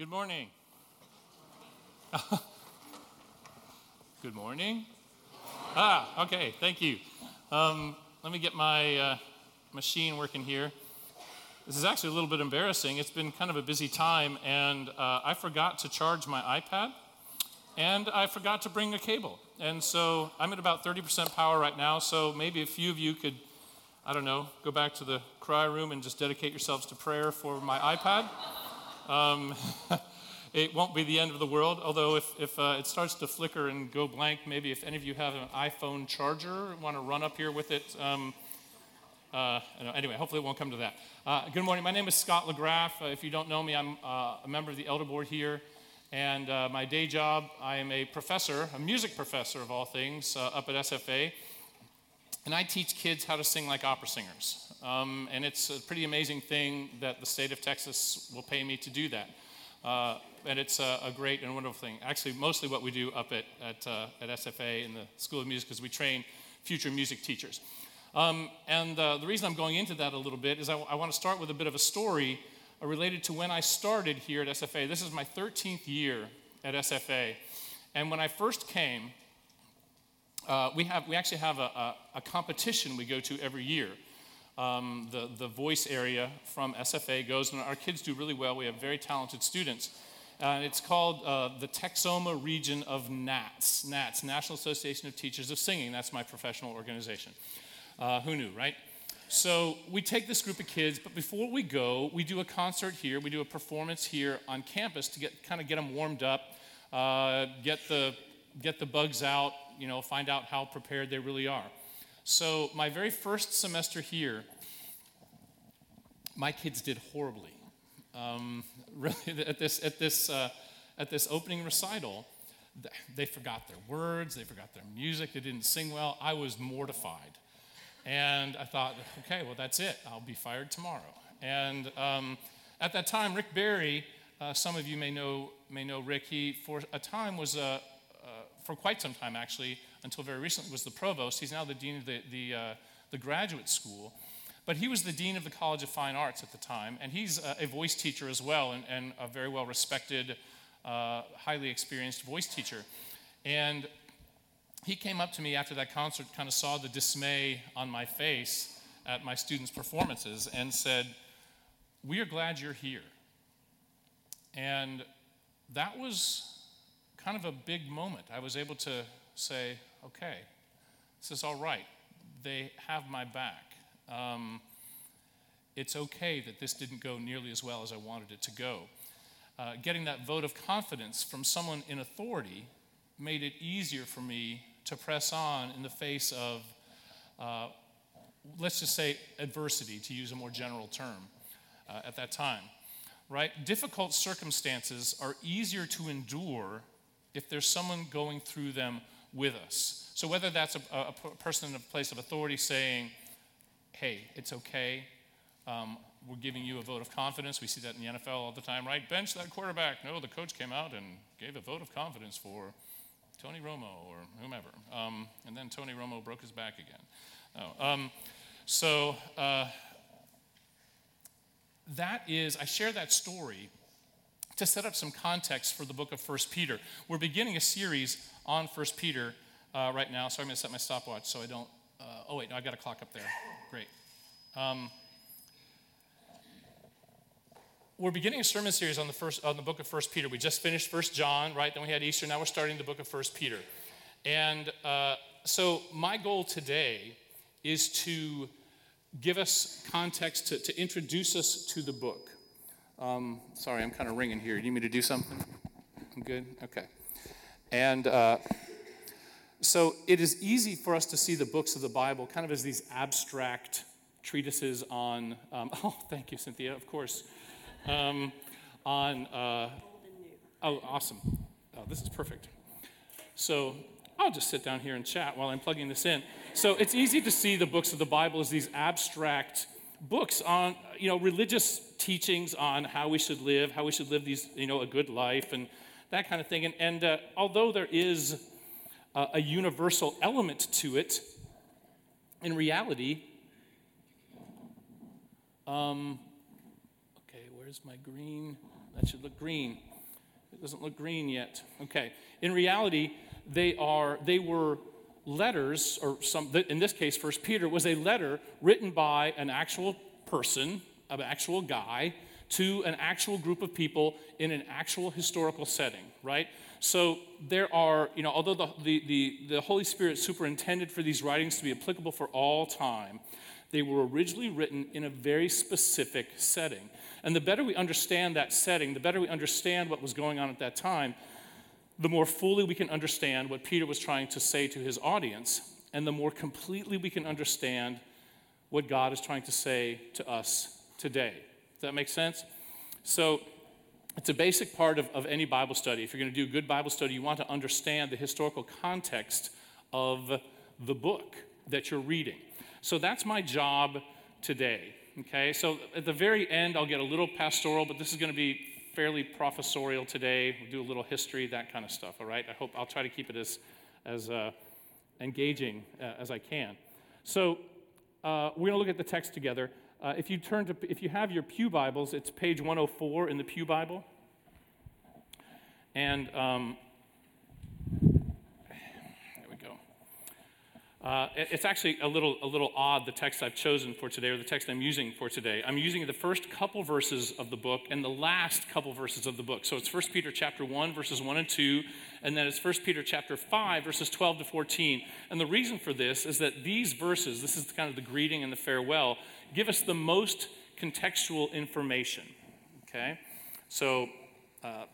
Good morning. Good morning. Ah, okay, thank you. Um, let me get my uh, machine working here. This is actually a little bit embarrassing. It's been kind of a busy time, and uh, I forgot to charge my iPad, and I forgot to bring a cable. And so I'm at about 30% power right now, so maybe a few of you could, I don't know, go back to the cry room and just dedicate yourselves to prayer for my iPad. Um, it won't be the end of the world, although if, if uh, it starts to flicker and go blank, maybe if any of you have an iPhone charger, want to run up here with it. Um, uh, anyway, hopefully it won't come to that. Uh, good morning. My name is Scott LaGraff. Uh, if you don't know me, I'm uh, a member of the Elder Board here. And uh, my day job, I am a professor, a music professor of all things, up at SFA. And I teach kids how to sing like opera singers. Um, and it's a pretty amazing thing that the state of Texas will pay me to do that. Uh, and it's a, a, great and wonderful thing. Actually, mostly what we do up at, at, uh, at SFA in the School of Music is we train future music teachers. Um, and uh, the reason I'm going into that a little bit is I, I want to start with a bit of a story uh, related to when I started here at SFA. This is my 13th year at SFA. And when I first came, uh, we, have, we actually have a, a, a competition we go to every year um, the, the voice area from SFA goes, and our kids do really well. We have very talented students. Uh, it's called uh, the Texoma Region of NATS, NATS, National Association of Teachers of Singing. That's my professional organization. Uh, who knew, right? So we take this group of kids, but before we go, we do a concert here. We do a performance here on campus to get kind of get them warmed up, uh, get the get the bugs out, you know, find out how prepared they really are. So, my very first semester here, my kids did horribly. Um, really, at this, at, this, uh, at this opening recital, they forgot their words, they forgot their music, they didn't sing well. I was mortified. And I thought, okay, well, that's it. I'll be fired tomorrow. And um, at that time, Rick Berry, uh, some of you may know, may know Rick, he for a time was, uh for quite some time actually, until very recently was the provost. He's now the dean of the, the, uh, the graduate school. But he was the dean of the College of Fine Arts at the time, and he's a, a voice teacher as well, and, and a very well respected, uh, highly experienced voice teacher. And he came up to me after that concert, kind of saw the dismay on my face at my students' performances, and said, We are glad you're here. And that was kind of a big moment. I was able to say, okay, this is all right. They have my back. Um, it's okay that this didn't go nearly as well as I wanted it to go. Uh, getting that vote of confidence from someone in authority made it easier for me to press on in the face of, uh, let's just say, adversity, to use a more general term uh, at that time. Right? Difficult circumstances are easier to endure if there's someone going through them with us. So, whether that's a, a person in a place of authority saying, hey, it's okay, um, we're giving you a vote of confidence. We see that in the NFL all the time, right? Bench that quarterback. No, the coach came out and gave a vote of confidence for Tony Romo or whomever. Um, and then Tony Romo broke his back again. Oh, um, so, uh, that is, I share that story to set up some context for the book of 1 Peter. We're beginning a series on 1 Peter uh, right now, so I'm going to set my stopwatch so I don't. Uh, oh, wait, no, I got a clock up there. Great. Um, we're beginning a sermon series on the first on the book of 1 Peter. We just finished 1 John, right? Then we had Easter. Now we're starting the book of 1 Peter. And uh, so my goal today is to give us context to, to introduce us to the book. Um, sorry, I'm kind of ringing here. You need me to do something? I'm good? Okay. And uh, so it is easy for us to see the books of the Bible kind of as these abstract treatises on, um, oh, thank you, Cynthia, of course, um, on, uh, oh, awesome. Oh, this is perfect. So I'll just sit down here and chat while I'm plugging this in. So it's easy to see the books of the Bible as these abstract books on, you know, religious teachings on how we should live, how we should live these, you know, a good life and that kind of thing. And, and uh, although there is uh, a universal element to it, in reality, um, okay, where's my green? That should look green. It doesn't look green yet. Okay. In reality, they are they were letters, or some in this case, First Peter was a letter written by an actual person, an actual guy, to an actual group of people in an actual historical setting, right? So there are, you know, although the, the, the, the Holy Spirit superintended for these writings to be applicable for all time, they were originally written in a very specific setting. And the better we understand that setting, the better we understand what was going on at that time, the more fully we can understand what Peter was trying to say to his audience, and the more completely we can understand what God is trying to say to us today. Does that make sense? So, it's a basic part of, of any Bible study. If you're going to do a good Bible study, you want to understand the historical context of the book that you're reading. So that's my job today. Okay, so at the very end, I'll get a little pastoral, but this is going to be fairly professorial today. We'll do a little history, that kind of stuff. All right, I hope I'll try to keep it as as uh, engaging uh, as I can. So uh, we're going to look at the text together. Uh, if you turn to, if you have your Pew Bibles, it's page 104 in the Pew Bible. And um, there we go. Uh, it's actually a little, a little odd, the text I've chosen for today, or the text I'm using for today. I'm using the first couple verses of the book and the last couple verses of the book. So it's 1 Peter chapter 1, verses 1 and 2, and then it's 1 Peter chapter 5, verses 12 to 14. And the reason for this is that these verses, this is kind of the greeting and the farewell, give us the most contextual information. Okay? So uh,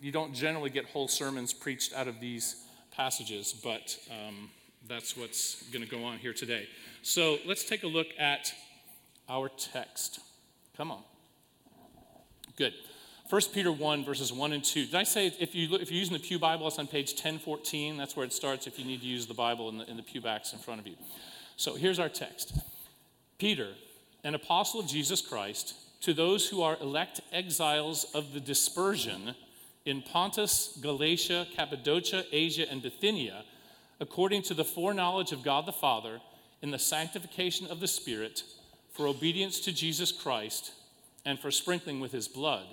you don't generally get whole sermons preached out of these passages, but um, that's what's going to go on here today. So let's take a look at our text. Come on. Good. 1 Peter 1, verses 1 and 2. Did I say if, you look, if you're using the Pew Bible, it's on page 1014? That's where it starts if you need to use the Bible in the, in the pew backs in front of you. So here's our text Peter, an apostle of Jesus Christ, to those who are elect exiles of the dispersion in Pontus, Galatia, Cappadocia, Asia, and Bithynia, according to the foreknowledge of God the Father, in the sanctification of the Spirit, for obedience to Jesus Christ, and for sprinkling with his blood,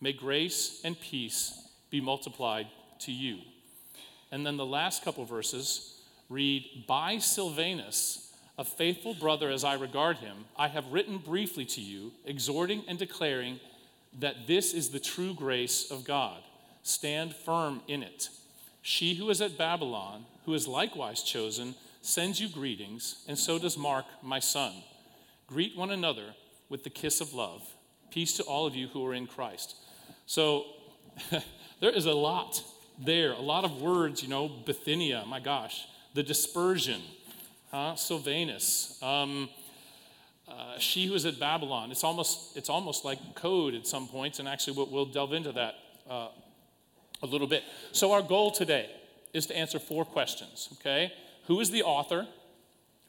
may grace and peace be multiplied to you. And then the last couple verses read, By Silvanus, a faithful brother as I regard him, I have written briefly to you, exhorting and declaring that this is the true grace of God. Stand firm in it. She who is at Babylon, who is likewise chosen, sends you greetings, and so does Mark, my son. Greet one another with the kiss of love. Peace to all of you who are in Christ. So there is a lot there, a lot of words, you know, Bithynia, my gosh, the dispersion, huh? Silvanus. Um, uh, she who is at Babylon. It's almost, it's almost like code at some points, and actually we'll, we'll delve into that uh, a little bit. So, our goal today is to answer four questions, okay? Who is the author?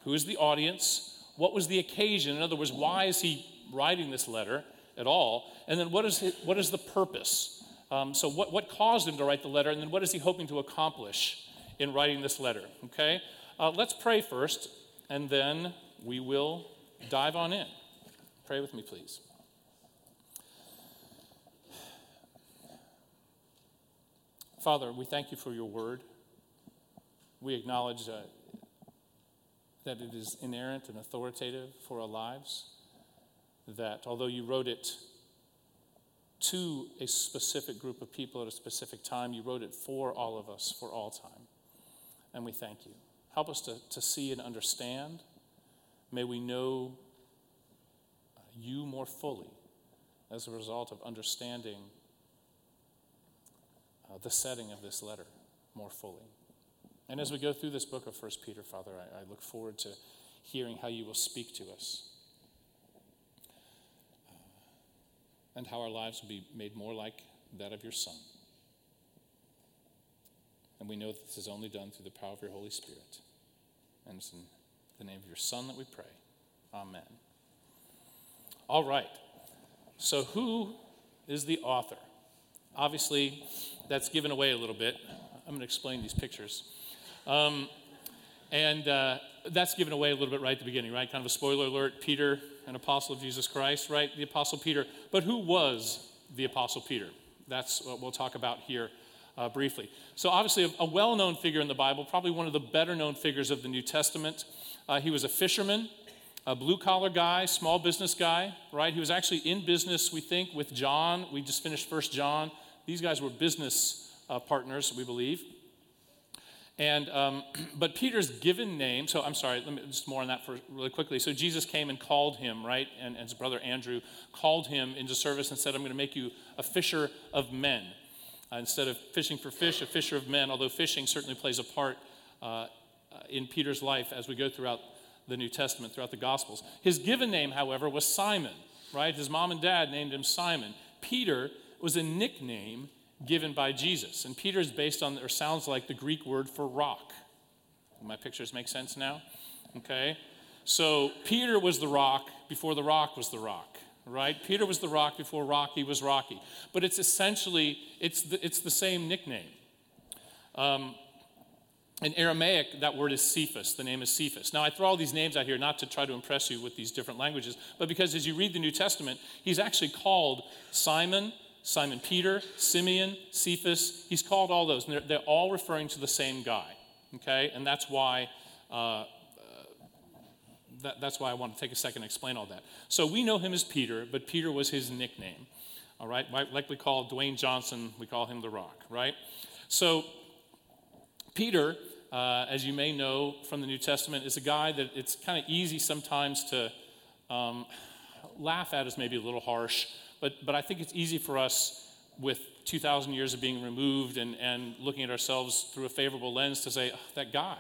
Who is the audience? What was the occasion? In other words, why is he writing this letter at all? And then, what is, it, what is the purpose? Um, so, what, what caused him to write the letter? And then, what is he hoping to accomplish in writing this letter, okay? Uh, let's pray first, and then we will dive on in. Pray with me, please. Father, we thank you for your word. We acknowledge uh, that it is inerrant and authoritative for our lives. That although you wrote it to a specific group of people at a specific time, you wrote it for all of us for all time. And we thank you. Help us to, to see and understand. May we know uh, you more fully as a result of understanding uh, the setting of this letter more fully. And as we go through this book of 1 Peter, Father, I, I look forward to hearing how you will speak to us uh, and how our lives will be made more like that of your Son. And we know that this is only done through the power of your Holy Spirit. And it's in the name of your Son that we pray. Amen. All right. So, who is the author? Obviously, that's given away a little bit. I'm going to explain these pictures. Um, and uh, that's given away a little bit right at the beginning, right? Kind of a spoiler alert Peter, an apostle of Jesus Christ, right? The apostle Peter. But who was the apostle Peter? that's what we'll talk about here uh, briefly. So, obviously, a, a well known figure in the Bible, probably one of the better known figures of the New Testament. Uh, he was a fisherman, a blue collar guy, small business guy, right? He was actually in business, we think, with John. We just finished First John. These guys were business uh, partners, we believe. And um, but Peter's given name. So I'm sorry. Let me just more on that for really quickly. So Jesus came and called him, right? And, and his brother Andrew called him into service and said, "I'm going to make you a fisher of men." Uh, instead of fishing for fish, a fisher of men. Although fishing certainly plays a part uh, in Peter's life as we go throughout the New Testament, throughout the Gospels. His given name, however, was Simon. Right? His mom and dad named him Simon. Peter was a nickname given by Jesus. And Peter is based on, or sounds like, the Greek word for rock. My pictures make sense now? Okay. So Peter was the rock before the rock was the rock, right? Peter was the rock before Rocky was Rocky. But it's essentially, it's the, it's the same nickname. Um, in Aramaic, that word is Cephas. The name is Cephas. Now, I throw all these names out here not to try to impress you with these different languages, but because as you read the New Testament, he's actually called Simon, Simon Peter, Simeon, Cephas. He's called all those, and they're, they're all referring to the same guy. Okay? And that's why. Uh, that, that's why I want to take a second to explain all that. So we know him as Peter, but Peter was his nickname. All right? Like we call Dwayne Johnson, we call him the Rock, right? So Peter, uh, as you may know from the New Testament, is a guy that it's kind of easy sometimes to um, laugh at, is maybe a little harsh, but, but I think it's easy for us with 2,000 years of being removed and, and looking at ourselves through a favorable lens to say, oh, that guy,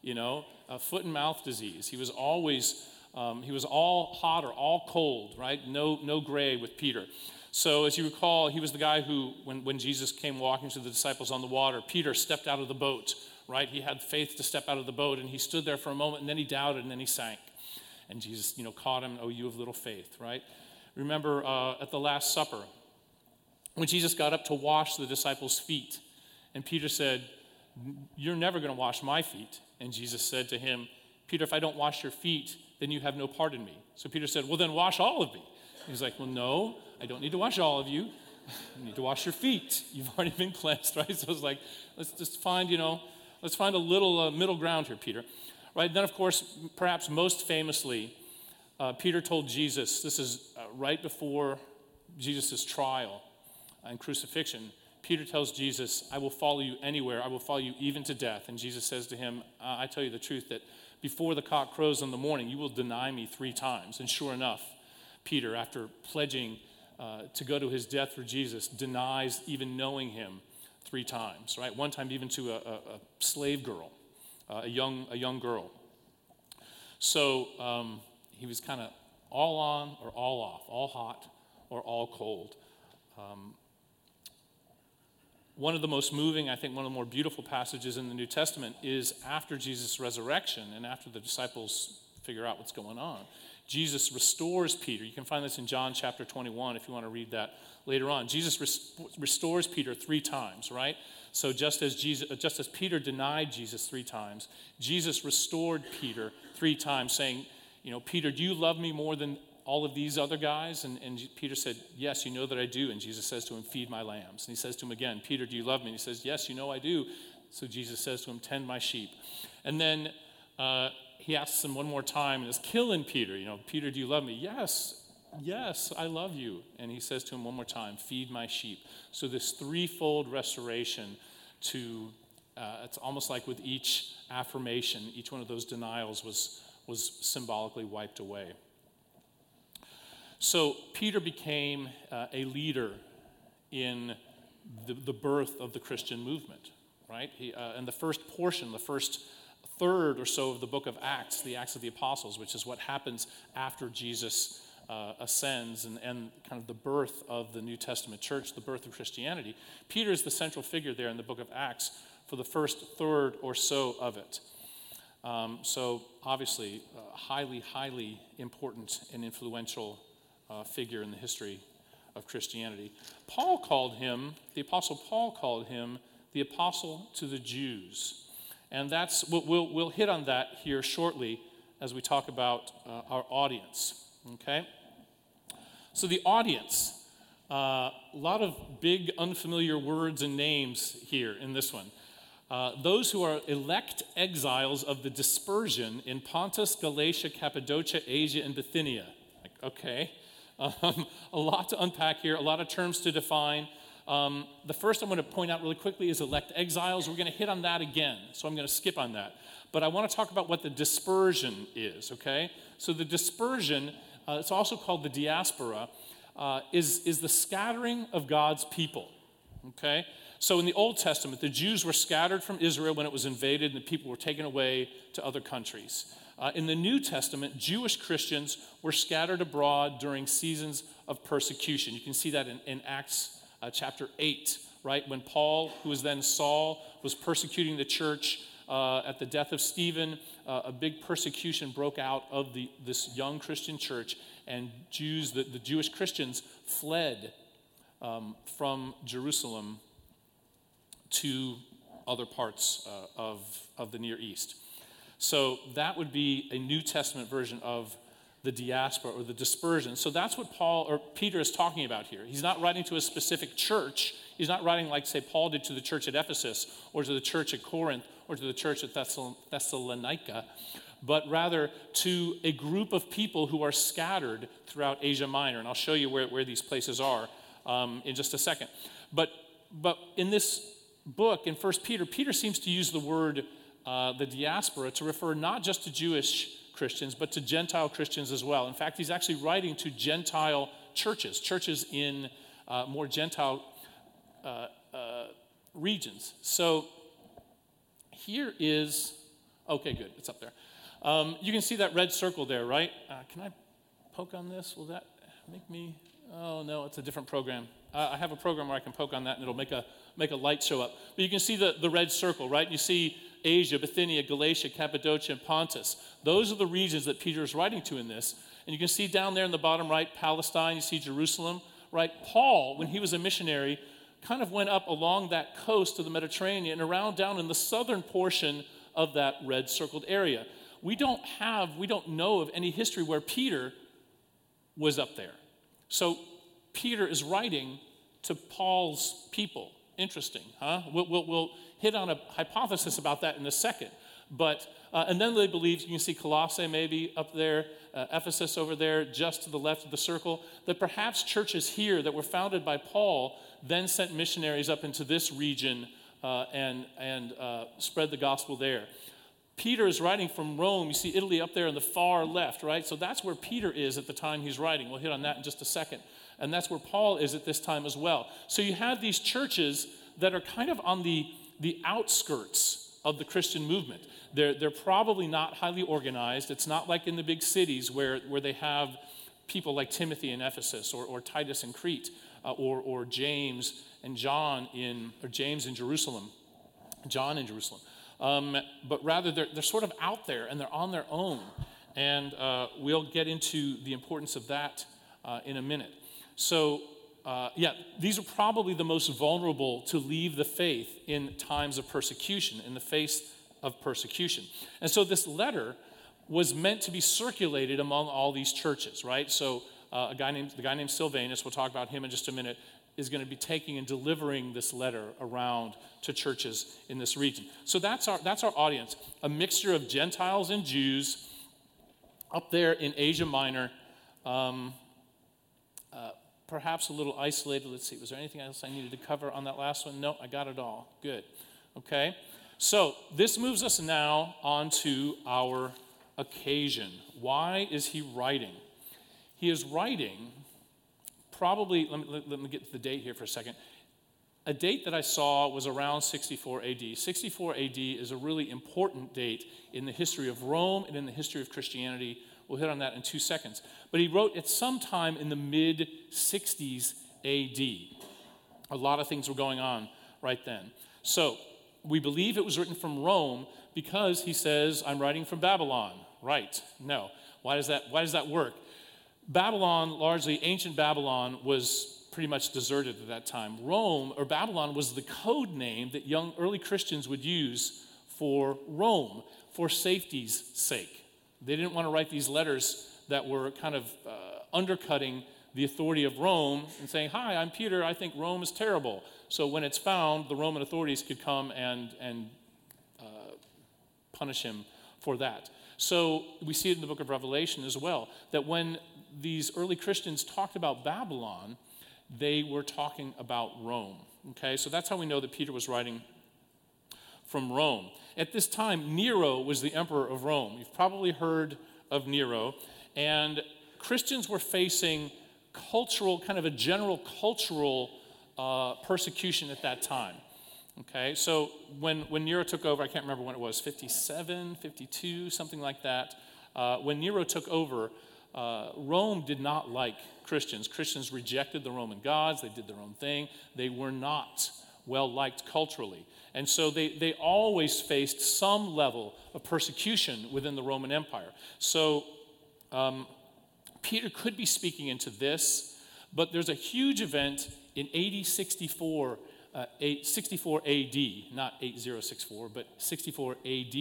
you know, foot and mouth disease. He was always, um, he was all hot or all cold, right? No, no gray with Peter. So, as you recall, he was the guy who, when, when Jesus came walking to the disciples on the water, Peter stepped out of the boat, right? He had faith to step out of the boat, and he stood there for a moment, and then he doubted, and then he sank. And Jesus, you know, caught him, oh, you of little faith, right? Remember uh, at the Last Supper, when Jesus got up to wash the disciples' feet, and Peter said, You're never going to wash my feet. And Jesus said to him, Peter, if I don't wash your feet, then you have no part in me. So Peter said, Well, then wash all of me. He's like, Well, no, I don't need to wash all of you. You need to wash your feet. You've already been cleansed, right? So it's like, let's just find, you know, let's find a little uh, middle ground here, Peter. Right? Then, of course, perhaps most famously, uh, Peter told Jesus, this is right before Jesus' trial and crucifixion. Peter tells Jesus, I will follow you anywhere. I will follow you even to death. And Jesus says to him, I tell you the truth that before the cock crows in the morning, you will deny me three times. And sure enough, Peter, after pledging uh, to go to his death for Jesus, denies even knowing him three times, right? One time, even to a, a, slave girl, uh, a, young, a young girl. So, um, he was kind of all on or all off, all hot or all cold. Um, one of the most moving, I think, one of the more beautiful passages in the New Testament is after Jesus' resurrection and after the disciples figure out what's going on. Jesus restores Peter. You can find this in John chapter 21 if you want to read that later on. Jesus res- restores Peter three times, right? So just as Jesus, just as Peter denied Jesus three times, Jesus restored Peter three times, saying, you know, Peter, do you love me more than all of these other guys? And, and Peter said, Yes, you know that I do. And Jesus says to him, Feed my lambs. And he says to him again, Peter, do you love me? And he says, Yes, you know I do. So Jesus says to him, Tend my sheep. And then uh, he asks him one more time and is killing Peter. You know, Peter, do you love me? Yes, yes, I love you. And he says to him one more time, Feed my sheep. So this threefold restoration to, uh, it's almost like with each affirmation, each one of those denials was was symbolically wiped away. So Peter became uh, a leader in the, the, birth of the Christian movement, right? He, uh, and the first portion, the first third or so of the book of Acts, the Acts of the Apostles, which is what happens after Jesus uh, ascends and, and kind of the birth of the New Testament church, the birth of Christianity. Peter is the central figure there in the book of Acts for the first third or so of it. Um, so, obviously, a highly, highly important and influential uh, figure in the history of Christianity. Paul called him, the Apostle Paul called him the Apostle to the Jews. And that's, we'll, we'll, hit on that here shortly as we talk about uh, our audience. Okay? So, the audience, Uh, a lot of big, unfamiliar words and names here in this one. Uh, those who are elect exiles of the dispersion in Pontus, Galatia, Cappadocia, Asia, and Bithynia. Like, okay. Um, a lot to unpack here, a lot of terms to define. Um, the first I'm going to point out really quickly is elect exiles. We're going to hit on that again, so I'm going to skip on that. But I want to talk about what the dispersion is, okay? So the dispersion, uh, it's also called the diaspora, uh, is, is the scattering of God's people, okay? So in the Old Testament, the Jews were scattered from Israel when it was invaded and the people were taken away to other countries. Uh, in the New Testament, Jewish Christians were scattered abroad during seasons of persecution. You can see that in, in Acts uh, chapter 8, right? When Paul, who was then Saul, was persecuting the church uh, at the death of Stephen, uh, a big persecution broke out of the, this young Christian church, and Jews, the, the Jewish Christians, fled um, from Jerusalem to other parts uh, of, of the Near East. So that would be a New Testament version of the diaspora or the dispersion. So that's what Paul or Peter is talking about here. He's not writing to a specific church. He's not writing like, say, Paul did to the church at Ephesus or to the church at Corinth or to the church at Thessalonica, but rather to a group of people who are scattered throughout Asia Minor. And I'll show you where, where these places are um, in just a second. But, but in this book, in 1 Peter, Peter seems to use the word uh, the diaspora to refer not just to Jewish Christians, but to Gentile Christians as well. In fact, he's actually writing to Gentile churches, churches in uh, more Gentile uh, uh, regions. So here is, okay, good, it's up there. Um, you can see that red circle there, right? Uh, can I poke on this? Will that make me? Oh, no, it's a different program. I have a program where I can poke on that and it'll make a, make a light show up. But you can see the, the red circle, right? You see Asia, Bithynia, Galatia, Cappadocia, and Pontus. Those are the regions that Peter is writing to in this. And you can see down there in the bottom right, Palestine, you see Jerusalem, right? Paul, when he was a missionary, kind of went up along that coast of the Mediterranean and around down in the southern portion of that red circled area. We don't have, we don't know of any history where Peter was up there. So Peter is writing to Paul's people. Interesting, huh? We'll, we'll, we'll hit on a hypothesis about that in a second. But, uh, and then they believe, you can see Colossae maybe up there, uh, Ephesus over there, just to the left of the circle, that perhaps churches here that were founded by Paul then sent missionaries up into this region uh, and, and uh, spread the gospel there. Peter is writing from Rome. You see Italy up there in the far left, right? So that's where Peter is at the time he's writing. We'll hit on that in just a second. And that's where Paul is at this time as well. So you have these churches that are kind of on the the outskirts of the Christian movement. They're, they're probably not highly organized. It's not like in the big cities where, where they have people like Timothy in Ephesus or, or Titus in Crete uh, or, or James and John in, or James in Jerusalem, John in Jerusalem. Um, but rather, they're, they're sort of out there and they're on their own. And uh, we'll get into the importance of that uh, in a minute. So, uh, yeah, these are probably the most vulnerable to leave the faith in times of persecution, in the face of persecution. And so this letter was meant to be circulated among all these churches, right? So uh, a guy named the guy named Silvanus, we'll talk about him in just a minute, is going to be taking and delivering this letter around to churches in this region. So that's our that's our audience, a mixture of Gentiles and Jews up there in Asia Minor. Um, perhaps a little isolated. Let's see, was there anything else I needed to cover on that last one? No, I got it all. Good. Okay. So this moves us now on to our occasion. Why is he writing? He is writing probably, let me, let, me get to the date here for a second. A date that I saw was around 64 AD. 64 AD is a really important date in the history of Rome and in the history of Christianity We'll hit on that in two seconds. But he wrote at some time in the mid 60s AD. A lot of things were going on right then. So we believe it was written from Rome because he says, I'm writing from Babylon. Right. No. Why does that, why does that work? Babylon, largely ancient Babylon, was pretty much deserted at that time. Rome, or Babylon, was the code name that young early Christians would use for Rome for safety's sake. They didn't want to write these letters that were kind of uh, undercutting the authority of Rome and saying, Hi, I'm Peter, I think Rome is terrible. So when it's found, the Roman authorities could come and, and uh, punish him for that. So we see it in the book of Revelation as well, that when these early Christians talked about Babylon, they were talking about Rome. Okay, so that's how we know that Peter was writing from Rome. At this time, Nero was the emperor of Rome. You've probably heard of Nero. And Christians were facing cultural, kind of a general cultural uh, persecution at that time. Okay, so when, when Nero took over, I can't remember when it was, 57, 52, something like that. Uh, when Nero took over, uh, Rome did not like Christians. Christians rejected the Roman gods, they did their own thing. They were not well liked culturally. And so they, they always faced some level of persecution within the Roman Empire. So um, Peter could be speaking into this, but there's a huge event in AD 64, uh, 64 AD, not 8064, but 64 AD,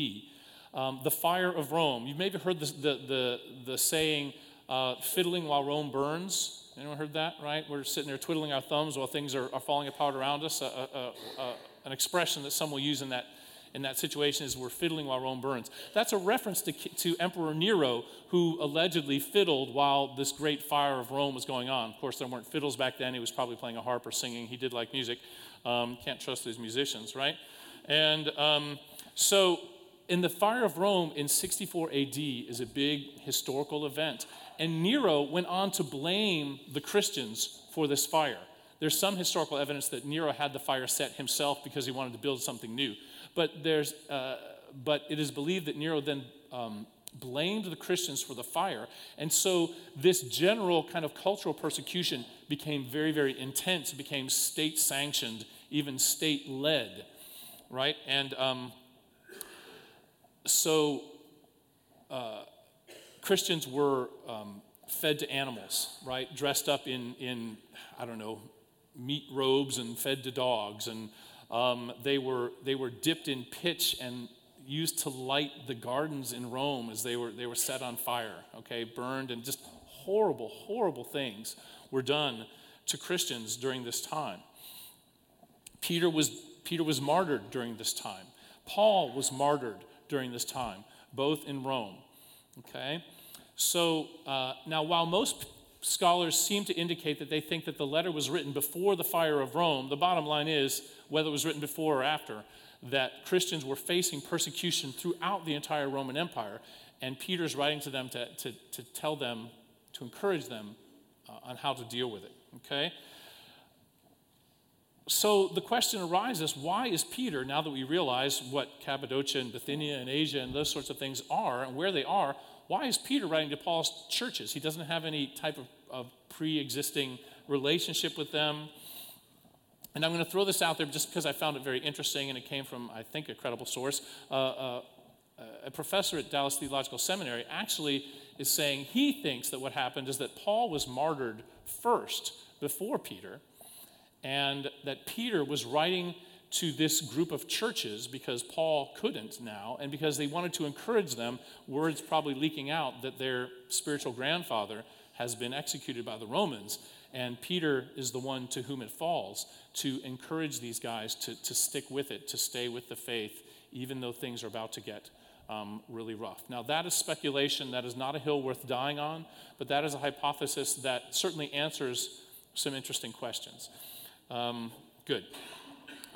um, the fire of Rome. You've maybe heard the, the, the, the saying, uh, fiddling while Rome burns. Anyone heard that, right? We're sitting there twiddling our thumbs while things are, are falling apart around us. an expression that some will use in that, in that situation is we're fiddling while Rome burns. That's a reference to, to Emperor Nero, who allegedly fiddled while this great fire of Rome was going on. Of course, there weren't fiddles back then. He was probably playing a harp or singing. He did like music. Um, can't trust these musicians, right? And um, so, in the fire of Rome in 64 AD is a big historical event. And Nero went on to blame the Christians for this fire. There's some historical evidence that Nero had the fire set himself because he wanted to build something new. But, there's, uh, but it is believed that Nero then um, blamed the Christians for the fire. And so this general kind of cultural persecution became very, very intense, became state sanctioned, even state led, right? And um, so uh, Christians were um, fed to animals, right? Dressed up in, in, I don't know, meat robes and fed to dogs. And um, they, were, they were dipped in pitch and used to light the gardens in Rome as they were, they were set on fire, okay, burned, and just horrible, horrible things were done to Christians during this time. Peter was, Peter was martyred during this time. Paul was martyred during this time, both in Rome, okay? So uh, now, while most scholars seem to indicate that they think that the letter was written before the fire of Rome, the bottom line is, whether it was written before or after, that Christians were facing persecution throughout the entire Roman Empire. And Peter's writing to them to, to, to tell them, to encourage them uh, on how to deal with it. Okay? So the question arises why is Peter, now that we realize what Cappadocia and Bithynia and Asia and those sorts of things are and where they are, why is Peter writing to Paul's churches? He doesn't have any type of, of pre existing relationship with them. And I'm going to throw this out there just because I found it very interesting and it came from, I think, a credible source. Uh, uh, a professor at Dallas Theological Seminary actually is saying he thinks that what happened is that Paul was martyred first before Peter, and that Peter was writing to this group of churches because Paul couldn't now, and because they wanted to encourage them, words probably leaking out that their spiritual grandfather has been executed by the Romans. And Peter is the one to whom it falls to encourage these guys to, to stick with it, to stay with the faith, even though things are about to get um, really rough. Now, that is speculation. That is not a hill worth dying on, but that is a hypothesis that certainly answers some interesting questions. Um, good.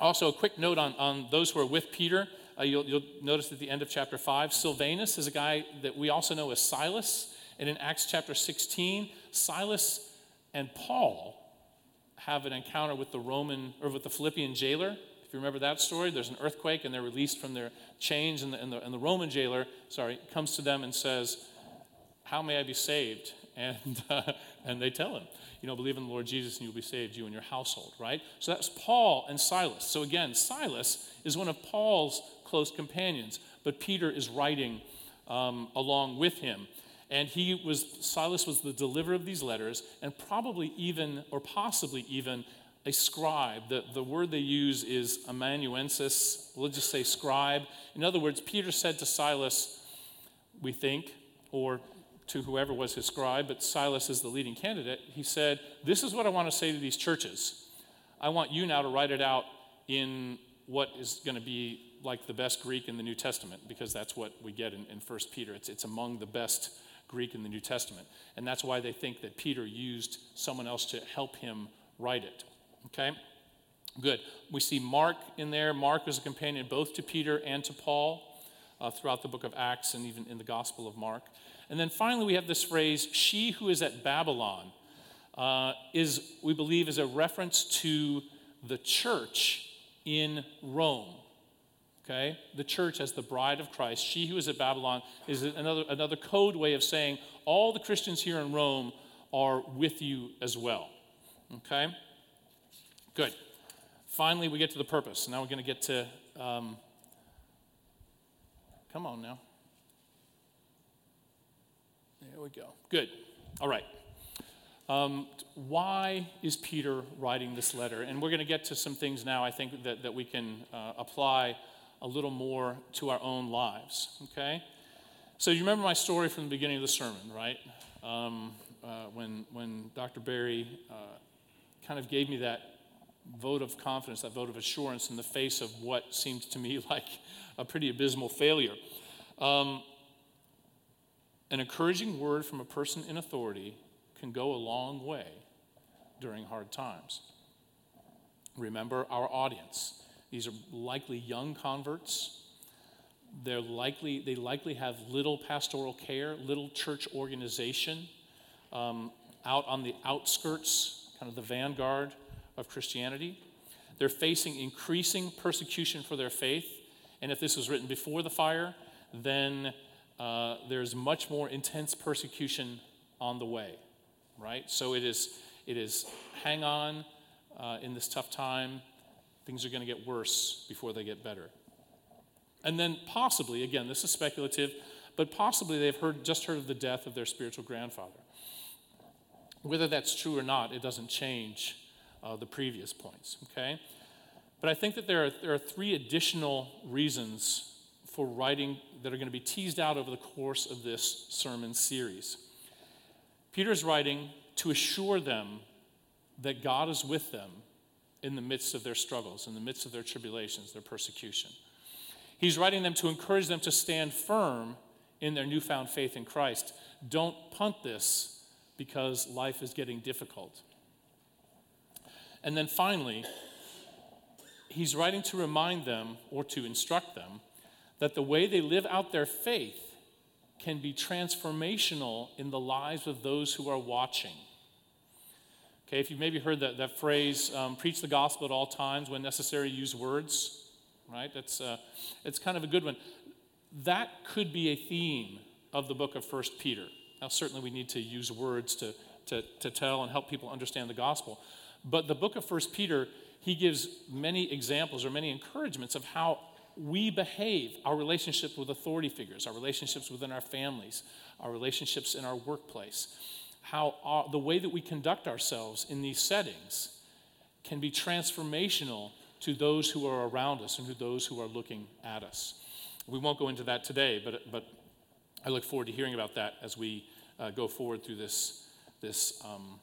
Also, a quick note on, on those who are with Peter. Uh, you'll, you'll notice at the end of chapter 5, Silvanus is a guy that we also know as Silas. And in Acts chapter 16, Silas and Paul have an encounter with the Roman or with the Philippian jailer. If you remember that story, there's an earthquake and they're released from their chains, and the, and the, and the Roman jailer, sorry, comes to them and says, How may I be saved? And, uh, and they tell him, You know, believe in the Lord Jesus and you'll be saved, you and your household, right? So that's Paul and Silas. So again, Silas is one of Paul's close companions, but Peter is writing um, along with him. And he was, Silas was the deliverer of these letters, and probably even, or possibly even, a scribe. The, the word they use is amanuensis. We'll just say scribe. In other words, Peter said to Silas, we think, or to whoever was his scribe, but Silas is the leading candidate, he said, This is what I want to say to these churches. I want you now to write it out in what is going to be like the best Greek in the New Testament, because that's what we get in, in 1 Peter. It's, it's among the best Greek in the New Testament. And that's why they think that Peter used someone else to help him write it. Okay? Good. We see Mark in there. Mark was a companion both to Peter and to Paul uh, throughout the book of Acts and even in the Gospel of Mark. And then finally, we have this phrase, she who is at Babylon, uh, is, we believe, is a reference to the church in Rome. Okay? The church as the bride of Christ, she who is at Babylon, is another, another code way of saying all the Christians here in Rome are with you as well. Okay? Good. Finally, we get to the purpose. Now we're going to get to. Um, come on now. There we go. Good. All right. Um, why is Peter writing this letter? And we're going to get to some things now, I think, that, that we can uh, apply a little more to our own lives. Okay? So, you remember my story from the beginning of the sermon, right? Um, uh, when, when Dr. Berry uh, kind of gave me that vote of confidence, that vote of assurance in the face of what seemed to me like a pretty abysmal failure. Um, an encouraging word from a person in authority can go a long way during hard times. Remember our audience. These are likely young converts. They're likely, they likely have little pastoral care, little church organization, um, out on the outskirts, kind of the vanguard of Christianity. They're facing increasing persecution for their faith. And if this was written before the fire, then uh, there's much more intense persecution on the way, right? So it is, it is hang on uh, in this tough time. Things are going to get worse before they get better. And then possibly, again, this is speculative, but possibly they've heard, just heard of the death of their spiritual grandfather. Whether that's true or not, it doesn't change uh, the previous points, okay? But I think that there are, there are three additional reasons for writing that are going to be teased out over the course of this sermon series. Peter's writing to assure them that God is with them in the midst of their struggles, in the midst of their tribulations, their persecution. He's writing them to encourage them to stand firm in their newfound faith in Christ. Don't punt this because life is getting difficult. And then finally, he's writing to remind them or to instruct them that the way they live out their faith can be transformational in the lives of those who are watching. Okay, if you've maybe heard that, that phrase, um, preach the gospel at all times, when necessary, use words, right? That's, uh, it's kind of a good one. That could be a theme of the book of First Peter. Now, certainly we need to use words to, to, to tell and help people understand the gospel. But the book of First Peter, he gives many examples or many encouragements of how we behave, our relationships with authority figures, our relationships within our families, our relationships in our workplace, how our, the way that we conduct ourselves in these settings can be transformational to those who are around us and to those who are looking at us. We won't go into that today, but, but I look forward to hearing about that as we uh, go forward through this, this um,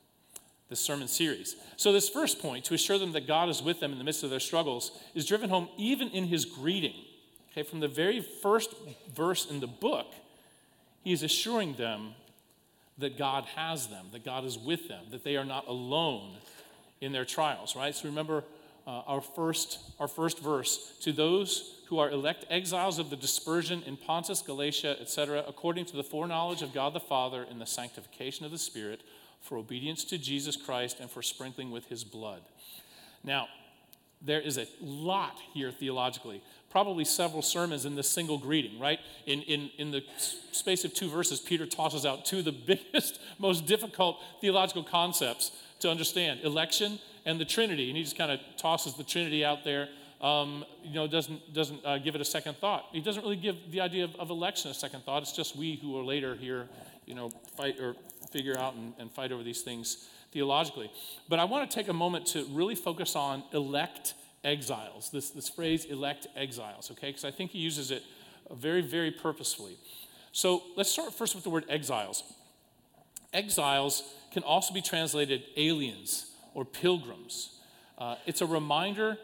this sermon series. So, this first point, to assure them that God is with them in the midst of their struggles, is driven home even in his greeting. Okay, from the very first verse in the book, he is assuring them that God has them, that God is with them, that they are not alone in their trials, right? So, remember uh, our, first, our first verse to those who are elect exiles of the dispersion in Pontus, Galatia, etc., according to the foreknowledge of God the Father in the sanctification of the Spirit for obedience to Jesus Christ and for sprinkling with his blood. Now, there is a lot here theologically, probably several sermons in this single greeting, right? In, in, in the space of two verses, Peter tosses out two of the biggest, most difficult theological concepts to understand election and the Trinity. And he just kind of tosses the Trinity out there. Um, you know, doesn't, doesn't uh, give it a second thought. He doesn't really give the idea of, of election a second thought. It's just we who are later here, you know, fight or figure out and, and fight over these things theologically. But I want to take a moment to really focus on elect exiles, this, this phrase elect exiles, okay? Because I think he uses it very, very purposefully. So let's start first with the word exiles. Exiles can also be translated aliens or pilgrims. Uh, it's a reminder,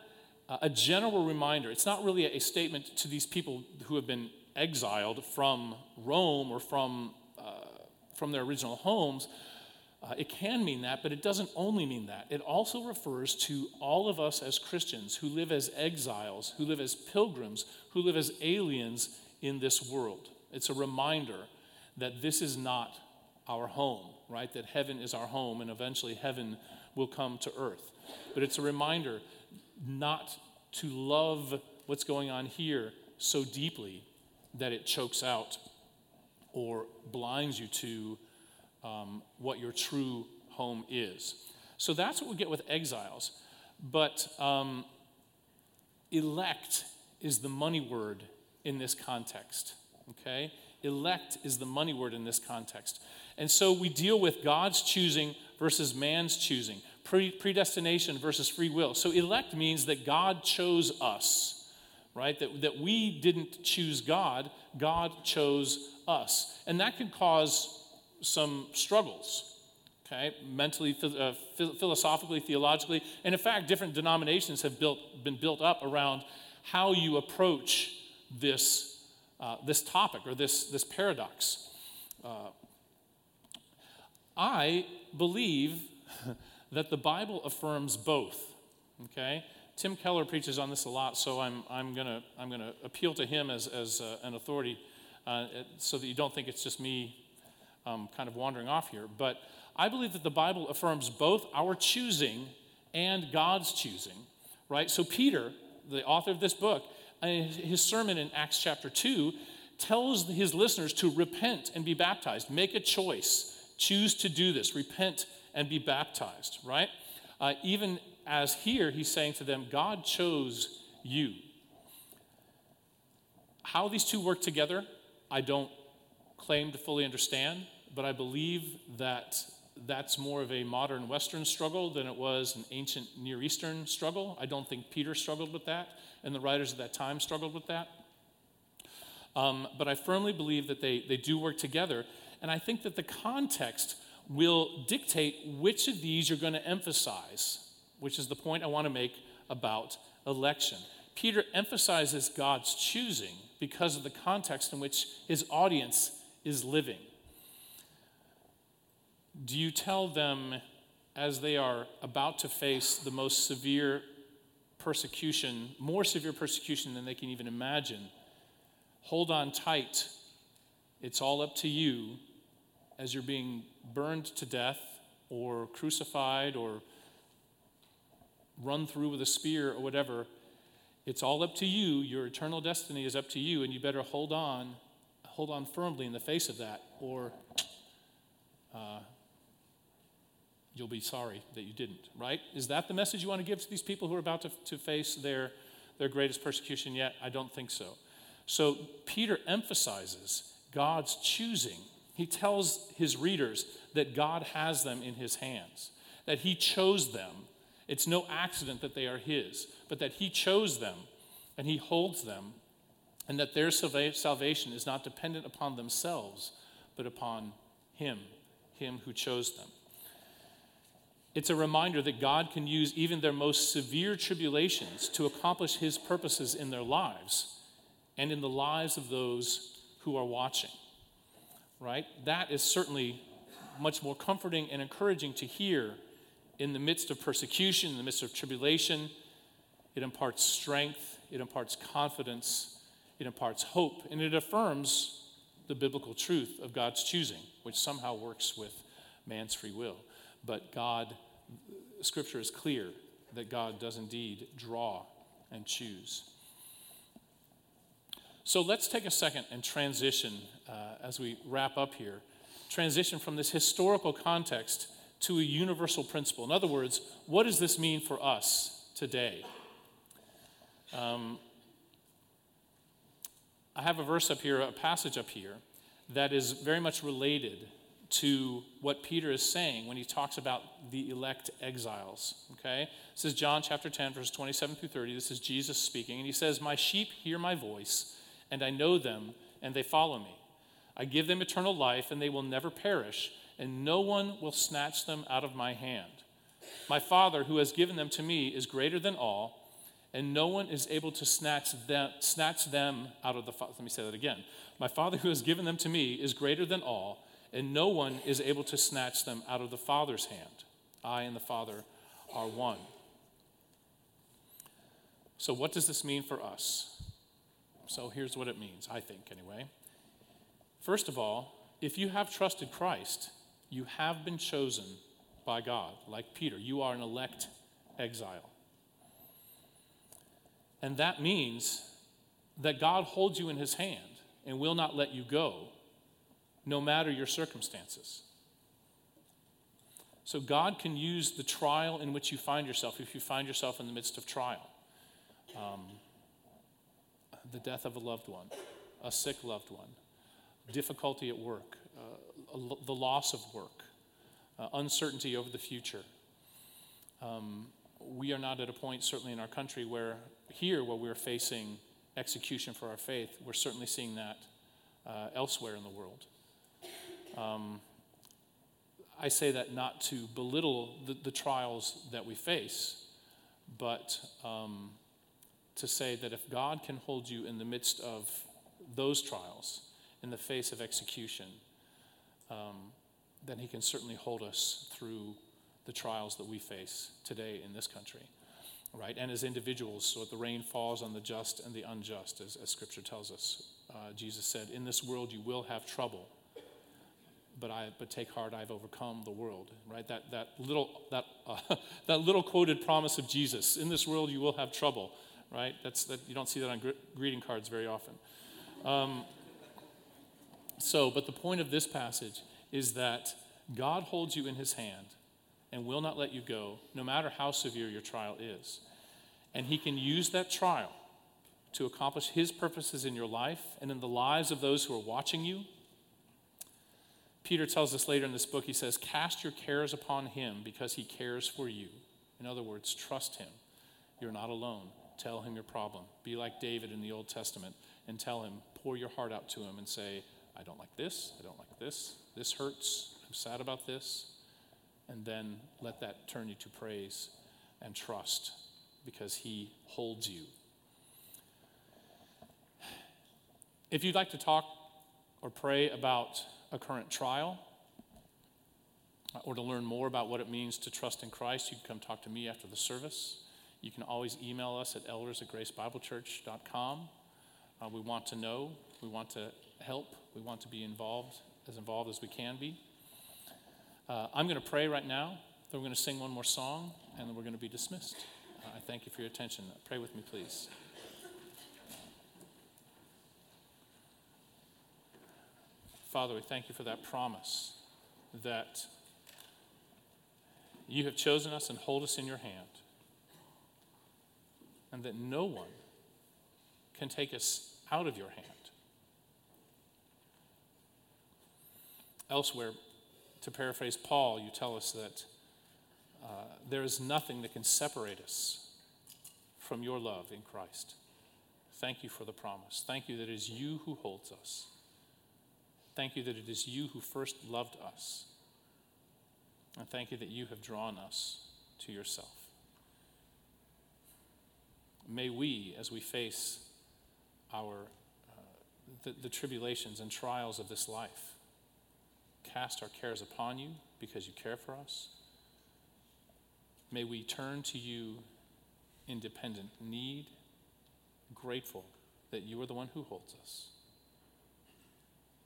uh, a general reminder. It's not really a, a, statement to these people who have been exiled from Rome or from, from their original homes. Uh, it can mean that, but it doesn't only mean that. It also refers to all of us as Christians who live as exiles, who live as pilgrims, who live as aliens in this world. It's a reminder that this is not our home, right? That heaven is our home and eventually heaven will come to earth. But it's a reminder not to love what's going on here so deeply that it chokes out or blinds you to um, what your true home is. So that's what we get with exiles. But um, elect is the money word in this context. Okay? Elect is the money word in this context. And so we deal with God's choosing versus man's choosing, Pre- predestination versus free will. So elect means that God chose us, right? That, that we didn't choose God, God chose us. And that can cause some struggles, okay? Mentally, uh, philosophically, theologically. And in fact, different denominations have built, been built up around how you approach this, uh, this topic or this, this paradox. Uh, I believe that the Bible affirms both. Okay? Tim Keller preaches on this a lot, so I'm, I'm going to I'm gonna appeal to him as, as uh, an authority uh, so that you don't think it's just me um, kind of wandering off here. But I believe that the Bible affirms both our choosing and God's choosing, right? So, Peter, the author of this book, his sermon in Acts chapter 2 tells his listeners to repent and be baptized, make a choice choose to do this, repent and be baptized, right? Uh, even as here, he's saying to them, God chose you. How these two work together, I don't claim to fully understand, but I believe that that's more of a modern Western struggle than it was an ancient Near Eastern struggle. I don't think Peter struggled with that, and the writers of that time struggled with that. Um, but I firmly believe that they, they do work together. And I think that the context will dictate which of these you're going to emphasize, which is the point I want to make about election. Peter emphasizes God's choosing because of the context in which his audience is living. Do you tell them as they are about to face the most severe persecution, more severe persecution than they can even imagine? Hold on tight. It's all up to you as you're being burned to death or crucified or run through with a spear or whatever. It's all up to you. Your eternal destiny is up to you, and you better hold on, hold on firmly in the face of that, or uh, you'll be sorry that you didn't, right? Is that the message you want to give to these people who are about to, to face their, their greatest persecution yet? I don't think so. So Peter emphasizes God's choosing. He tells his readers that God has them in his hands, that he chose them. It's no accident that they are his, but that he chose them and he holds them, and that their salvation is not dependent upon themselves, but upon him, him who chose them. It's a reminder that God can use even their most severe tribulations to accomplish his purposes in their lives and in the lives of those who are watching. Right? That is certainly much more comforting and encouraging to hear in the midst of persecution, in the midst of tribulation. It imparts strength, it imparts confidence, it imparts hope, and it affirms the biblical truth of God's choosing, which somehow works with man's free will. But God Scripture is clear that God does indeed draw and choose. So let's take a second and transition uh, as we wrap up here. Transition from this historical context to a universal principle. In other words, what does this mean for us today? Um, I have a verse up here, a passage up here, that is very much related to what Peter is saying when he talks about the elect exiles. Okay? This is John chapter 10, verses 27 through 30. This is Jesus speaking. And he says, My sheep hear my voice, and I know them, and they follow me. I give them eternal life, and they will never perish, and no one will snatch them out of my hand. My Father, who has given them to me, is greater than all, and no one is able to snatch them, snatch them out of the Let me say that again. My Father, who has given them to me, is greater than all, and no one is able to snatch them out of the Father's hand. I and the Father are one. So, what does this mean for us? So, here's what it means, I think, anyway. First of all, if you have trusted Christ, you have been chosen by God. Like Peter, you are an elect exile. And that means that God holds you in his hand and will not let you go, no matter your circumstances. So, God can use the trial in which you find yourself, if you find yourself in the midst of trial. Um, the death of a loved one, a sick loved one, difficulty at work, uh, the loss of work, uh, uncertainty over the future. Um, we are not at a point, certainly in our country, where here, where we're facing execution for our faith, we're certainly seeing that uh, elsewhere in the world. Um, I say that not to belittle the, the trials that we face, but um, to say that if God can hold you in the midst of those trials, in the face of execution, um, then He can certainly hold us through the trials that we face today in this country, right? And as individuals, so that the rain falls on the just and the unjust, as, as Scripture tells us. Uh, Jesus said, "In this world you will have trouble." But I, but take heart, I've overcome the world. Right? That that little that uh, that little quoted promise of Jesus. In this world, you will have trouble. Right? That's that you don't see that on gr- greeting cards very often. Um, so, but the point of this passage is that God holds you in his hand and will not let you go, no matter how severe your trial is. And he can use that trial to accomplish his purposes in your life and in the lives of those who are watching you. Peter tells us later in this book, he says, Cast your cares upon him because he cares for you. In other words, trust him. You're not alone. Tell him your problem. Be like David in the Old Testament and tell him, pour your heart out to him and say, I don't like this, I don't like this, this hurts, I'm sad about this. And then let that turn you to praise and trust because He holds you. If you'd like to talk or pray about a current trial, or to learn more about what it means to trust in Christ, you can come talk to me after the service. You can always email us at elders at gracebiblechurch.com. Uh, we want to know, we want to help, we want to be involved, as involved as we can be. Uh, I'm going to pray right now, then we're going to sing one more song, and then we're going to be dismissed. Uh, I thank you for your attention. Pray with me, please. Father, we thank you for that promise that you have chosen us and hold us in your hand, and that no one can take us out of your hand. Elsewhere, to paraphrase Paul, you tell us that uh, there is nothing that can separate us from your love in Christ. Thank you for the promise. Thank you that it is you who holds us. Thank you that it is you who first loved us. And thank you that you have drawn us to yourself. May we, as we face our, uh, the, the tribulations and trials of this life, cast our cares upon you because you care for us. May we turn to you in dependent need, grateful that you are the one who holds us.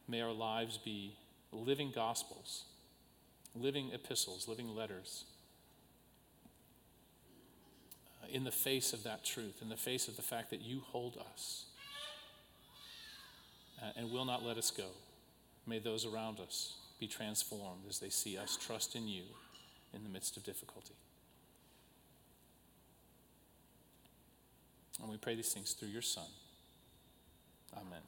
May our lives be living gospels, living epistles, living letters. Uh, in the face of that truth, in the face of the fact that you hold us uh, and will not let us go, may those around us be transformed as they see us trust in you in the midst of difficulty. And we pray these things through your Son. Amen.